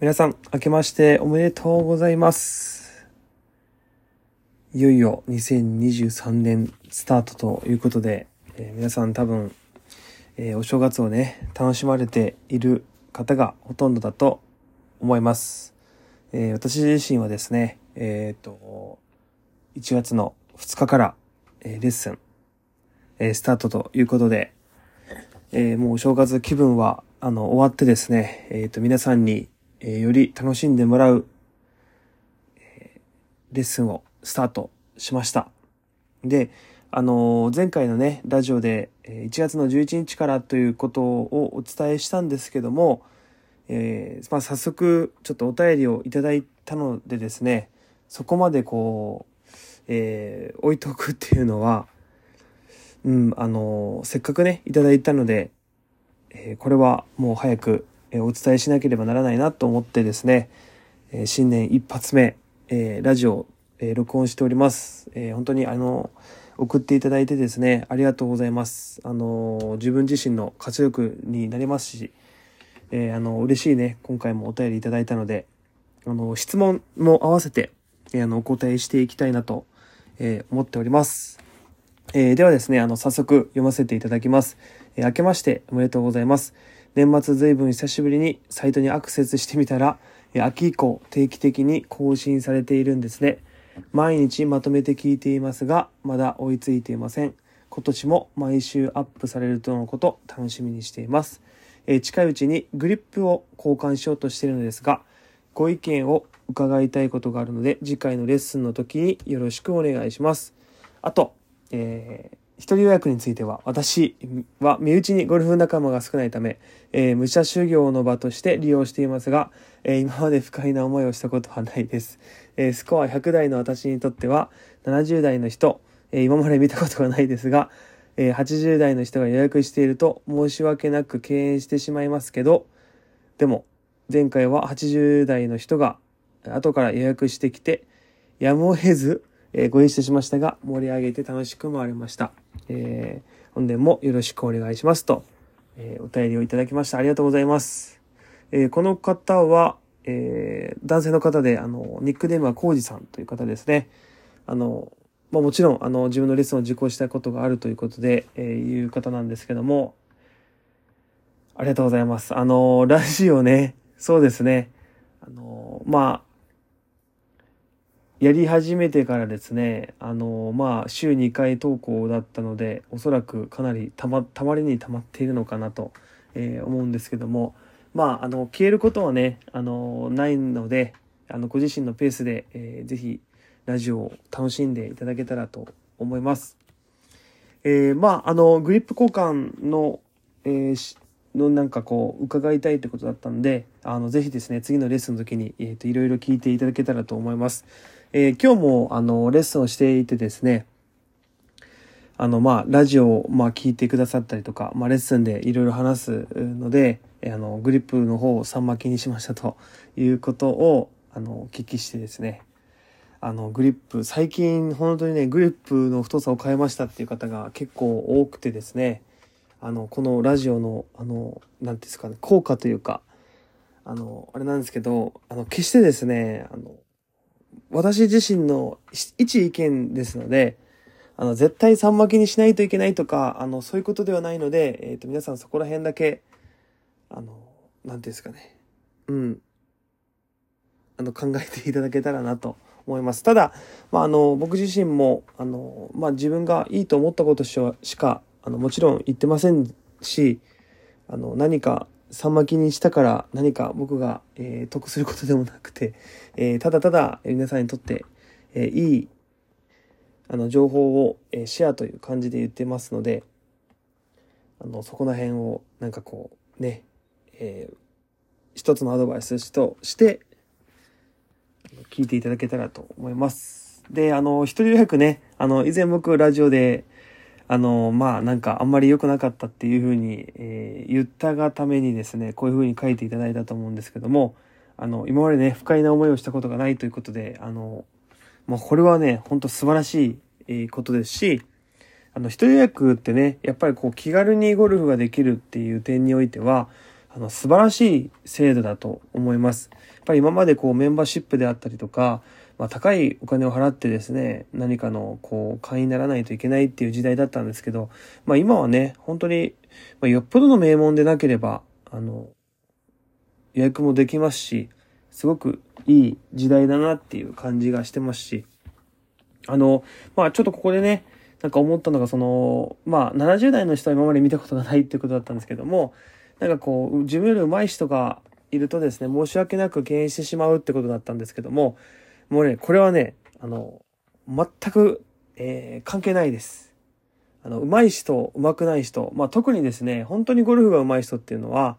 皆さん、明けましておめでとうございます。いよいよ2023年スタートということで、えー皆さん多分、えーお正月をね、楽しまれている方がほとんどだと思います。えー私自身はですね、えっ、と、1月の2日から、えーレッスン、えースタートということで、えーもうお正月気分は、あの、終わってですね、えっ、と、皆さんに、えーより楽しんでもらう、えーレッスンをスタートしました。で、あのー前回のね、ラジオで、え1月の11日からということをお伝えしたんですけども、えまあ、早速、ちょっとお便りをいただいたのでですね、そこまでこう、え置いとくっていうのは、うん、あのせっかくね、いただいたので、えこれはもう早く、お伝えしなければならないなと思ってですね、え新年一発目、えラジオ、えー録音しております。え本当にあの、送っていただいてですね、ありがとうございます。あの自分自身の活力になりますし、えーあの、嬉しいね、今回もお便りいただいたので、あの、質問も合わせて、えーあの、お答えしていきたいなと、えー思っております。えではですね、あの、早速読ませていただきます。えー明けましておめでとうございます。年末随分久しぶりにサイトにアクセスしてみたら、秋以降定期的に更新されているんですね。毎日まとめて聞いていますが、まだ追いついていません。今年も毎週アップされるとのこと、楽しみにしています。え近いうちにグリップを交換しようとしているのですが、ご意見を伺いたいことがあるので、次回のレッスンの時によろしくお願いします。あと、えー一人予約については、私は身内にゴルフ仲間が少ないため、えー武者修行の場として利用していますが、えー今まで不快な思いをしたことはないです。えースコア100台の私にとっては、70代の人、え今まで見たことがないですが、え80代の人が予約していると申し訳なく敬遠してしまいますけど、でも、前回は80代の人が後から予約してきて、やむを得ず、えーご一緒しましたが、盛り上げて楽しく回りました。えー本年もよろしくお願いしますと、えーお便りをいただきました。ありがとうございます。えーこの方は、え男性の方で、あの、ニックネームはコウジさんという方ですね。あの、まあ、もちろん、あの、自分のレッスンを受講したことがあるということで、えーいう方なんですけども、ありがとうございます。あの、ラジオね、そうですね。あの、まあ、やり始めてからですね、あの、まあ、週2回投稿だったので、おそらくかなりたま、たまりにたまっているのかなと、えー思うんですけども、まあ、あの、消えることはね、あの、ないので、あの、ご自身のペースで、えーぜひ、ラジオを楽しんでいただけたらと思います。えーまあ、あの、グリップ交換の、えーのなんかこう、伺いたいってことだったんで、あの、ぜひですね、次のレッスンの時に、えっ、と、いろいろ聞いていただけたらと思います。えー今日も、あの、レッスンをしていてですね、あの、まあ、ラジオを、まあ、聞いてくださったりとか、まあ、レッスンでいろいろ話すので、あの、グリップの方を3巻きにしましたということを、あの、お聞きしてですね、あの、グリップ、最近本当にね、グリップの太さを変えましたっていう方が結構多くてですね、あの、このラジオの、あの、なんていうんですかね、効果というか、あの、あれなんですけど、あの、決してですね、あの、私自身の一意見ですので、あの、絶対3巻きにしないといけないとか、あの、そういうことではないので、えっ、と、皆さんそこら辺だけ、あの、なんていうんですかね、うん、あの、考えていただけたらなと思います。ただ、まあ、あの、僕自身も、あの、まあ、自分がいいと思ったことしか、あの、もちろん言ってませんし、あの、何か3巻きにしたから何か僕が、えー得することでもなくて、えーただただ皆さんにとって、えーいい、あの、情報を、えシェアという感じで言ってますので、あの、そこら辺を、なんかこう、ね、え一つのアドバイスとして、聞いていただけたらと思います。で、あの、一人予約ね、あの、以前僕ラジオで、あの、まあ、なんかあんまり良くなかったっていうふうに、えー言ったがためにですね、こういうふうに書いていただいたと思うんですけども、あの、今までね、不快な思いをしたことがないということで、あの、まあ、これはね、本当素晴らしいことですし、あの、一人予約ってね、やっぱりこう気軽にゴルフができるっていう点においては、あの、素晴らしい制度だと思います。やっぱり今までこうメンバーシップであったりとか、まあ、高いお金を払ってですね、何かのこう会員にならないといけないっていう時代だったんですけど、まあ今はね、本当に、まあ、よっぽどの名門でなければ、あの、予約もできますし、すごくいい時代だなっていう感じがしてますし、あの、まあちょっとここでね、なんか思ったのが、その、まあ70代の人は今まで見たことがないっていうことだったんですけども、なんかこう、自分より上手い人がいるとですね、申し訳なく敬遠してしまうってことだったんですけども、もうね、これはね、あの、全く、えー、関係ないです。あの、上手い人、上手くない人、まあ特にですね、本当にゴルフが上手い人っていうのは、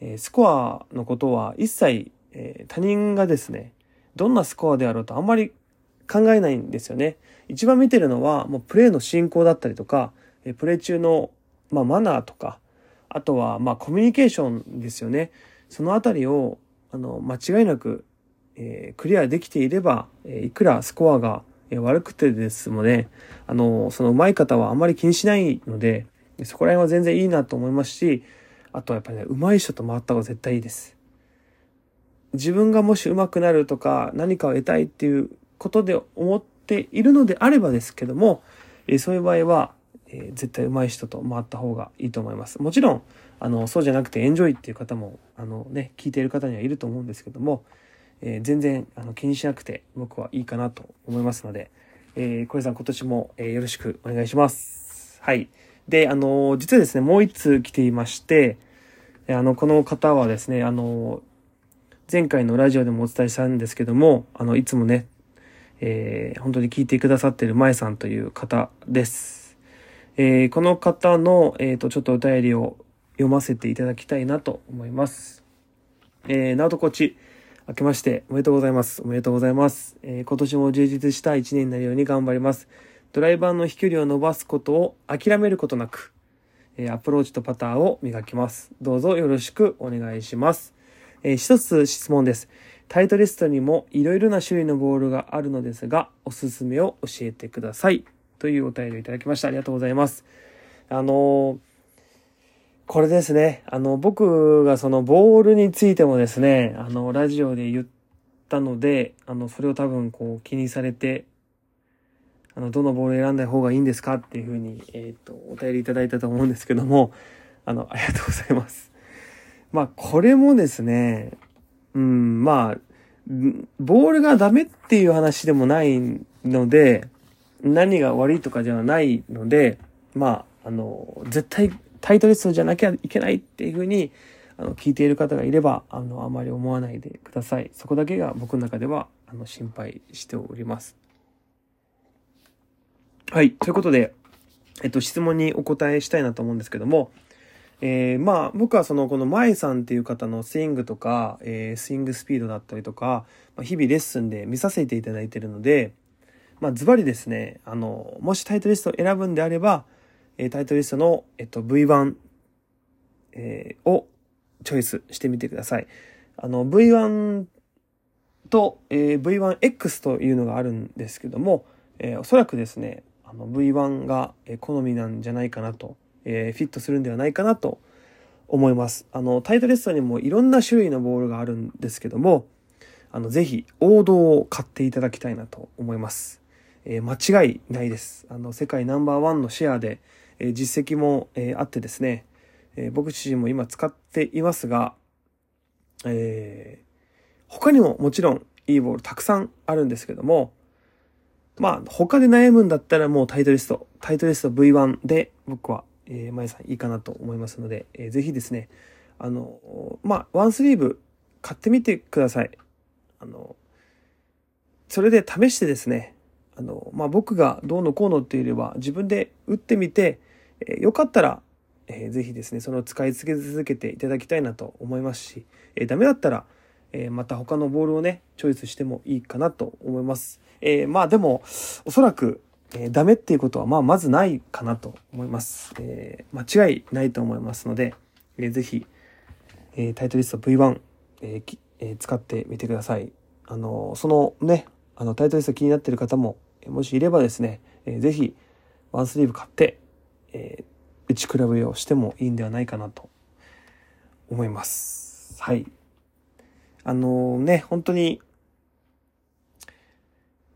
えー、スコアのことは一切、えー、他人がですね、どんなスコアであろうとあんまり考えないんですよね。一番見てるのは、もうプレーの進行だったりとか、えプレー中の、まあ、マナーとか、あとは、まあ、コミュニケーションですよね。そのあたりを、あの、間違いなく、え、クリアできていれば、え、いくらスコアが、え、悪くてですもね、あの、その上手い方はあまり気にしないので、そこら辺は全然いいなと思いますし、あとはやっぱりね、上手い人と回った方が絶対いいです。自分がもし上手くなるとか、何かを得たいっていうことで思っているのであればですけども、えそういう場合は、え絶対上手い人と回った方がいいと思います。もちろん、あの、そうじゃなくてエンジョイっていう方も、あのね、聞いている方にはいると思うんですけども、えー、全然あの気にしなくて僕はいいかなと思いますので、えー、小さん今年も、えー、よろしくお願いします。はい。で、あのー、実はですね、もう一通来ていまして、あの、この方はですね、あの、前回のラジオでもお伝えしたんですけども、あの、いつもね、えー、本当に聞いてくださっている舞さんという方です。えー、この方の、えっ、ー、と、ちょっとお便りを読ませていただきたいなと思います。えー、ナオトコーチ、明けましておめでとうございます。おめでとうございます。えー、今年も充実した一年になるように頑張ります。ドライバーの飛距離を伸ばすことを諦めることなく、えー、アプローチとパターを磨きます。どうぞよろしくお願いします。えー、一つ質問です。タイトリストにもいろいろな種類のボールがあるのですが、おすすめを教えてください。というお便りをいただきました。ありがとうございます。あのーこれですね。あの、僕がそのボールについてもですね、あの、ラジオで言ったので、あの、それを多分こう気にされて、あの、どのボール選んだ方がいいんですかっていうふうに、えっ、ー、と、お便りいただいたと思うんですけども、あの、ありがとうございます。まあ、これもですね、うん、まあ、ボールがダメっていう話でもないので、何が悪いとかではないので、まあ、あの、絶対タイトリストじゃなきゃいけないっていうふうに、あの、聞いている方がいれば、あの、あまり思わないでください。そこだけが僕の中では、あの、心配しております。はい。ということで、えっと、質問にお答えしたいなと思うんですけども、えー、まあ、僕はその、この舞さんっていう方のスイングとか、えー、スイングスピードだったりとか、まあ、日々レッスンで見させていただいているので、まあ、ズバリですね、あの、もしタイトリストを選ぶんであれば、えタイトリストの、えっと、V1、えー、をチョイスしてみてください。あの、V1 と、えー、V1X というのがあるんですけども、えー、おそらくですね、あの V1 が好みなんじゃないかなと、えー、フィットするんではないかなと思います。あの、タイトリストにもいろんな種類のボールがあるんですけども、あの、ぜひ王道を買っていただきたいなと思います。え、間違いないです。あの、世界ナンバーワンのシェアで、え実績も、えあってですね、え僕自身も今使っていますが、え、他にももちろんいいボールたくさんあるんですけども、まあ他で悩むんだったらもうタイトリスト、タイトリスト V1 で僕は、えー、まさんいいかなと思いますので、えー、ぜひですね、あの、まあワンスリーブ買ってみてください。あの、それで試してですね、あの、まあ僕がどうのこうのっていうよりは自分で打ってみて、えー、よかったら、えー、ぜひですね、その使い続けていただきたいなと思いますし、えー、ダメだったら、えー、また他のボールをね、チョイスしてもいいかなと思います。えー、まあでも、おそらく、えー、ダメっていうことは、まあまずないかなと思います。えー、間違いないと思いますので、えー、ぜひ、えー、タイトリスト V1、えーえー、使ってみてください。あの、そのね、あの、タイトリスト気になってる方も、もしいればですね、えー、ぜひ、ワンスリーブ買って、えー、打ち比べをしてもいいんではないかなと思います。はい。あのね、本当に、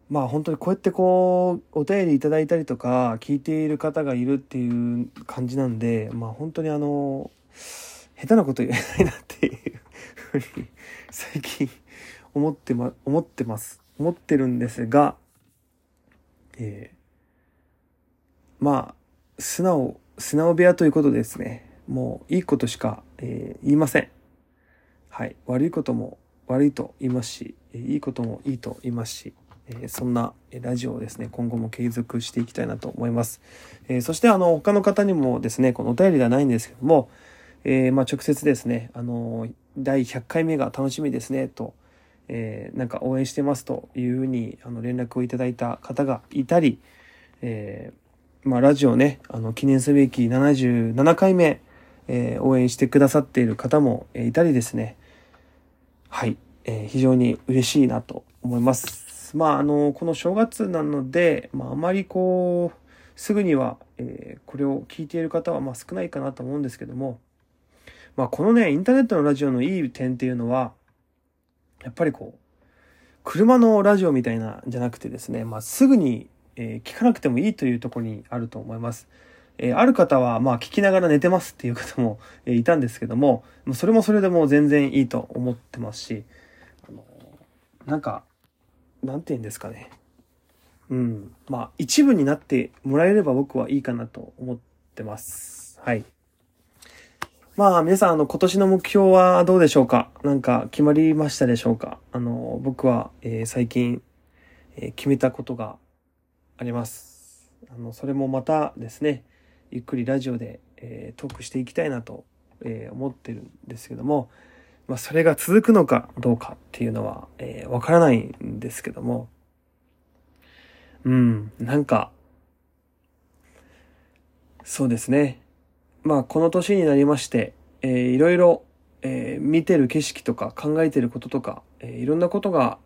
まあ本当にこうやってこう、お便りいただいたりとか、聞いている方がいるっていう感じなんで、まあ本当にあの、下手なこと言えないなっていうふうに、最近思ってま、思ってます。思ってるんですが、えー、まあ、素直、素直部屋ということですね。もういいことしか、えー、言いません。はい。悪いことも悪いと言いますし、いいこともいいと言いますし、えそんなラジオをですね、今後も継続していきたいなと思います。えそしてあの、他の方にもですね、このお便りではないんですけども、え、まあ直接ですね、あの、第100回目が楽しみですね、と、えー、なんか応援してますというふうにあの連絡をいただいた方がいたり、えー、まあラジオね、あの記念すべき77回目、えー、応援してくださっている方もいたりですね、はい、え、非常に嬉しいなと思います。まああの、この正月なので、まああまりこう、すぐには、え、これを聞いている方はまあ少ないかなと思うんですけども、まあこのね、インターネットのラジオのいい点っていうのは、やっぱりこう、車のラジオみたいなじゃなくてですね、まあ、すぐに、え、聞かなくてもいいというとこにあると思います。え、ある方は、まあ、聞きながら寝てますっていう方も、え、いたんですけども、それもそれでも全然いいと思ってますし、あのなんか、なんて言うんですかね。うん。まあ、一部になってもらえれば僕はいいかなと思ってます。はい。まあ、皆さん、あの、今年の目標はどうでしょうか？なんか決まりましたでしょうか？あの、僕は、えー、最近、えー、決めたことがあります。あの、それもまたですね、ゆっくりラジオで、えー、トークしていきたいなと、え思ってるんですけども、まあ、それが続くのかどうかっていうのは、えわからないんですけども、うん、なんか、そうですね。まあ、この年になりまして、えー、いろいろ、えー、見てる景色とか考えてることとか、えー、いろんなことが、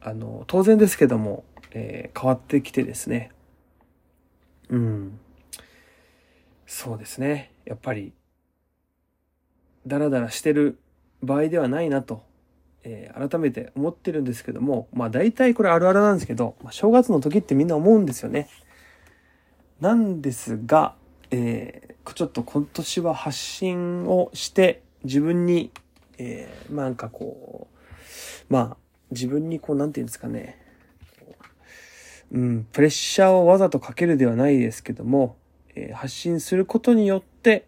あの、当然ですけども、えー、変わってきてですね。うん。そうですね。やっぱり、ダラダラしてる場合ではないなと、えー、改めて思ってるんですけども、まあ大体これあるあるなんですけど、まあ、正月の時ってみんな思うんですよね。なんですが、えー、ちょっと今年は発信をして自分に、えー、なんかこう、まあ自分にこうなんていうんですかね、うん、プレッシャーをわざとかけるではないですけども、えー、発信することによって、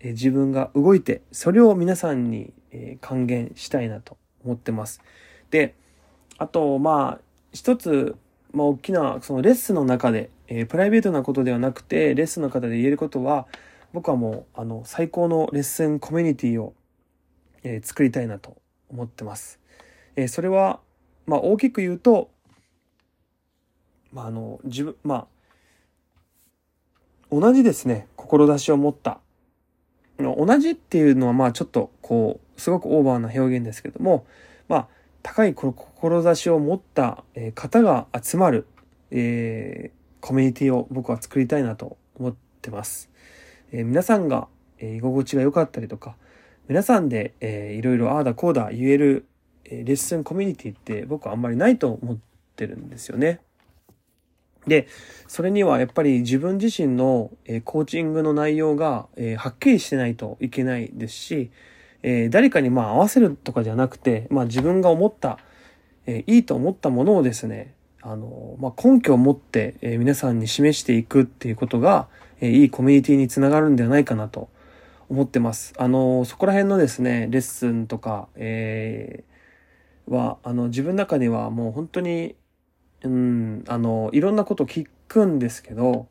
えー、自分が動いて、それを皆さんに、えー、還元したいなと思ってます。で、あと、まあ、一つ、まあ、大きな、そのレッスンの中で、えー、プライベートなことではなくて、レッスンの方で言えることは、僕はもう、あの、最高のレッスンコミュニティを、えー、作りたいなと思ってます。えー、それは、まあ、大きく言うと、まあ、あの、自分、まあ、同じですね、志を持った。同じっていうのは、まあ、ちょっと、こう、すごくオーバーな表現ですけども、まあ、高い志を持った方が集まる、えー、コミュニティを僕は作りたいなと思ってます。え、皆さんが、え、居心地が良かったりとか、皆さんで、えー、いろいろああだこうだ言える、え、レッスンコミュニティって僕はあんまりないと思ってるんですよね。で、それにはやっぱり自分自身の、え、コーチングの内容が、え、はっきりしてないといけないですし、え、誰かにまあ合わせるとかじゃなくて、まあ自分が思った、えいいと思ったものをですね、あの、まあ、根拠を持って、えー、皆さんに示していくっていうことが、えー、いいコミュニティにつながるんではないかなと思ってます。あの、そこら辺のですね、レッスンとか、えー、は、あの、自分の中にはもう本当に、うん、あの、いろんなこと聞くんですけど、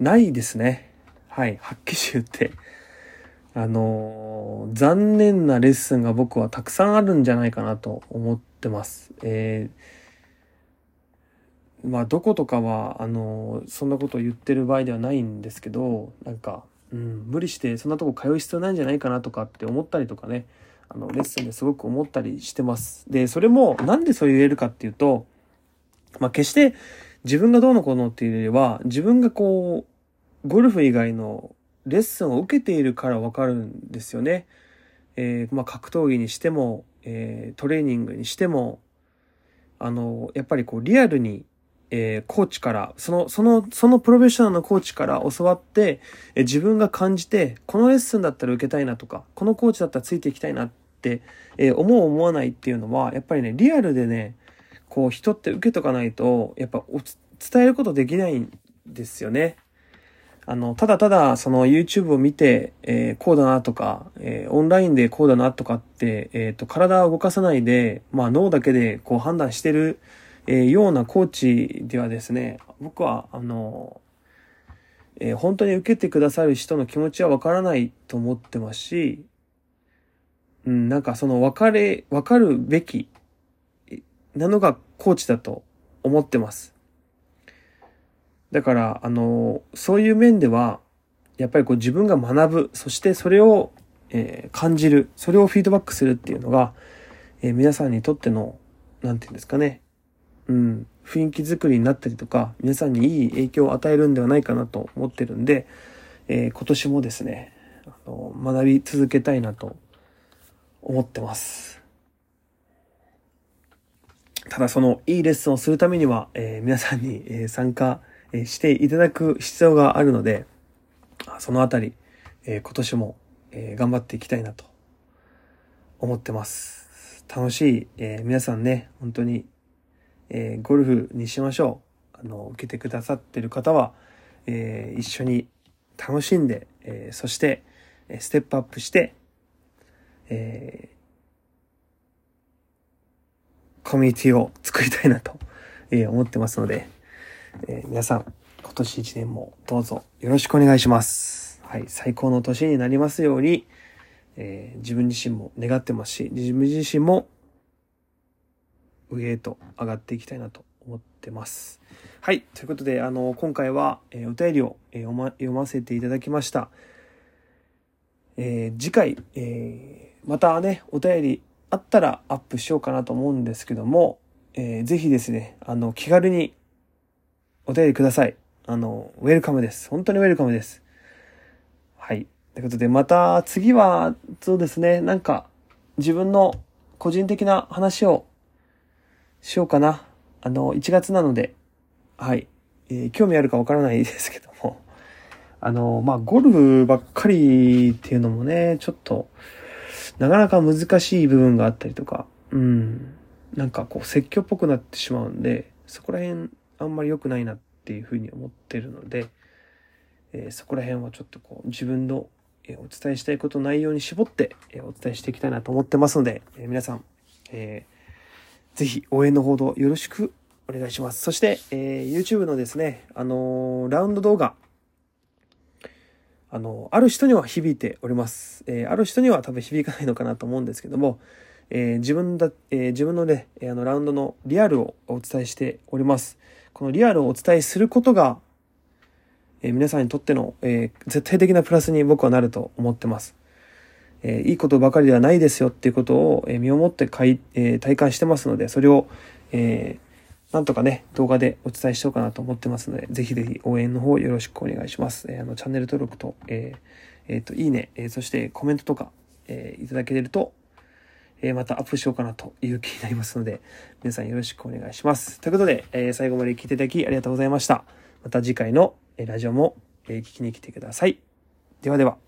ないですね。はい、はっきり言って。あの、残念なレッスンが僕はたくさんあるんじゃないかなと思ってます。えーまあどことかはあのそんなことを言ってる場合ではないんですけどなんか、うん、無理してそんなとこ通う必要ないんじゃないかなとかって思ったりとかねあのレッスンですごく思ったりしてます。でそれもなんでそう言えるかっていうと、まあ、決して自分がどうのこうのっていうよりは自分がこうゴルフ以外のレッスンを受けているからわかるんですよね。えー、まあ、格闘技にしても、えー、トレーニングにしても、あの、やっぱりこう、リアルに、えー、コーチから、その、その、そのプロフェッショナルのコーチから教わって、えー、自分が感じて、このレッスンだったら受けたいなとか、このコーチだったらついていきたいなって、えー、思う思わないっていうのは、やっぱりね、リアルでね、こう、人って受けとかないと、やっぱ伝えることできないんですよね。あの、ただただ、その YouTube を見て、えー、こうだなとか、えー、オンラインでこうだなとかって、えっ、ー、と、体を動かさないで、まあ脳だけでこう判断してる、えー、ようなコーチではですね、僕は、あの、えー、本当に受けてくださる人の気持ちはわからないと思ってますし、うん、なんかその分かれ、分かるべきなのがコーチだと思ってます。だから、あの、そういう面では、やっぱりこう自分が学ぶ、そしてそれを、えー、感じる、それをフィードバックするっていうのが、えー、皆さんにとっての、なんていうんですかね、うん、雰囲気作りになったりとか、皆さんにいい影響を与えるんではないかなと思ってるんで、えー、今年もですね、あの、学び続けたいなと思ってます。ただそのいいレッスンをするためには、えー、皆さんに、えー、参加していただく必要があるので、そのあたり、え今年も、え頑張っていきたいなと思ってます。楽しい、え皆さんね、本当に、えゴルフにしましょう。あの、受けてくださってる方は、え一緒に楽しんで、えそして、えステップアップして、えコミュニティを作りたいなと、え思ってますので、え、皆さん、今年一年もどうぞよろしくお願いします。はい、最高の年になりますように、え、自分自身も願ってますし、自分自身も上へと上がっていきたいなと思ってます。はい。ということで、あの、今回は、えー、お便りを、えー、読ま読ませていただきました。えー、次回、えー、またね、お便りあったらアップしようかなと思うんですけども、えー、ぜひですね、あの、気軽にお便りください。あの、ウェルカムです。本当にウェルカムです。はい。ということで、また次は、そうですね、なんか、自分の個人的な話をしようかな。あの、1月なので、はい。えー、興味あるかわからないですけども。あの、まあ、ゴルフばっかりっていうのもね、ちょっと、なかなか難しい部分があったりとか、うん。なんかこう、説教っぽくなってしまうんで、そこら辺、あんまり良くないなっていうふうに思ってるので、えー、そこら辺はちょっとこう自分の、えお伝えしたいこと内容に絞って、えお伝えしていきたいなと思ってますので、え皆さん、えー、ぜひ応援のほどよろしくお願いします。そして、えー、YouTube のですね、あのー、ラウンド動画、あの、ある人には響いております。え、ある人には多分響かないのかなと思うんですけども、え、自分だ、え、自分のね、えあの、ラウンドのリアルをお伝えしております。このリアルをお伝えすることが、え、皆さんにとっての、え、絶対的なプラスに僕はなると思ってます。え、いいことばかりではないですよっていうことを、え、身をもってかい、え、体感してますので、それを、えー、なんとかね、動画でお伝えしようかなと思ってますので、ぜひぜひ応援の方よろしくお願いします。えー、あの、チャンネル登録と、えー、えっ、ー、と、いいね、え、そしてコメントとか、え、いただけるとえまたアップしようかなという気になりますので、皆さんよろしくお願いします。ということで、え最後まで聞いていただきありがとうございました。また次回のえラジオもえ聞きに来てください。ではでは。